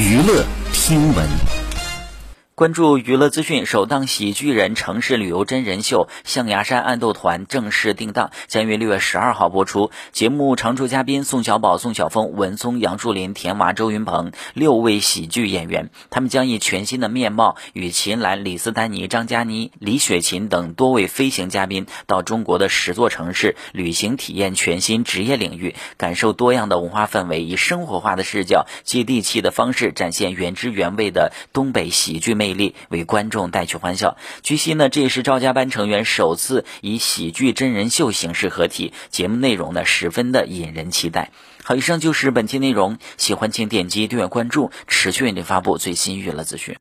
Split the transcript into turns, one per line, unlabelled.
娱乐新闻。
关注娱乐资讯，首档喜剧人城市旅游真人秀《象牙山暗斗团》正式定档，将于六月十二号播出。节目常驻嘉宾宋小宝、宋晓峰、文松、杨树林、田娃、周云鹏六位喜剧演员，他们将以全新的面貌与秦岚、李斯丹妮、张嘉倪、李雪琴等多位飞行嘉宾，到中国的十座城市旅行，体验全新职业领域，感受多样的文化氛围，以生活化的视角、接地气的方式展现原汁原味的东北喜剧魅。魅力为观众带去欢笑。据悉呢，这也是赵家班成员首次以喜剧真人秀形式合体，节目内容呢十分的引人期待。好，以上就是本期内容，喜欢请点击订阅关注，持续为您发布最新娱乐资讯。